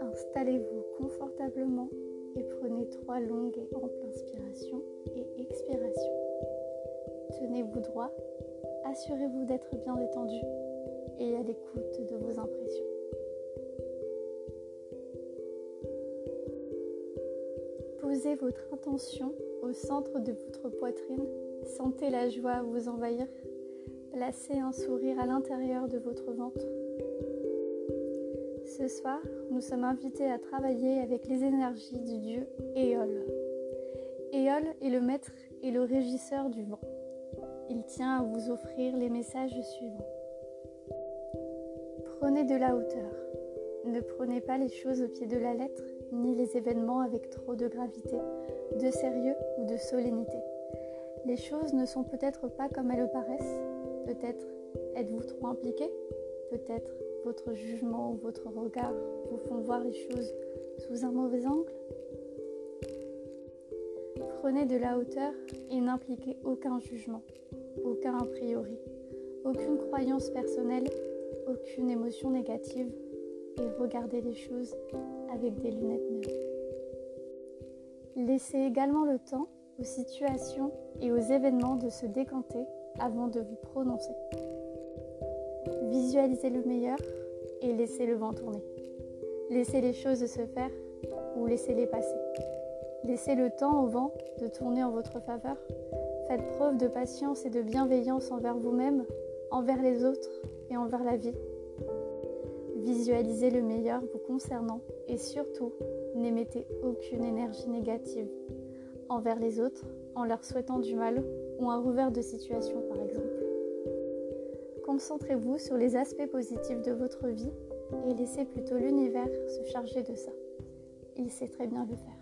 Installez-vous confortablement et prenez trois longues et amples inspirations et expirations. Tenez-vous droit, assurez-vous d'être bien détendu et à l'écoute de vos impressions. Posez votre intention au centre de votre poitrine, sentez la joie vous envahir, placez un sourire à l'intérieur de votre ventre. Ce soir, nous sommes invités à travailler avec les énergies du dieu Éole. Éole est le maître et le régisseur du vent. Il tient à vous offrir les messages suivants. Prenez de la hauteur. Ne prenez pas les choses au pied de la lettre, ni les événements avec trop de gravité, de sérieux ou de solennité. Les choses ne sont peut-être pas comme elles le paraissent. Peut-être êtes-vous trop impliqué Peut-être votre jugement ou votre regard vous font voir les choses sous un mauvais angle Prenez de la hauteur et n'impliquez aucun jugement, aucun a priori, aucune croyance personnelle, aucune émotion négative et regardez les choses avec des lunettes neuves. Laissez également le temps aux situations et aux événements de se décanter avant de vous prononcer. Visualisez le meilleur et laissez le vent tourner. Laissez les choses se faire ou laissez-les passer. Laissez le temps au vent de tourner en votre faveur. Faites preuve de patience et de bienveillance envers vous-même, envers les autres et envers la vie. Visualisez le meilleur vous concernant et surtout, n'émettez aucune énergie négative envers les autres en leur souhaitant du mal ou un revers de situation par exemple. Concentrez-vous sur les aspects positifs de votre vie et laissez plutôt l'univers se charger de ça. Il sait très bien le faire.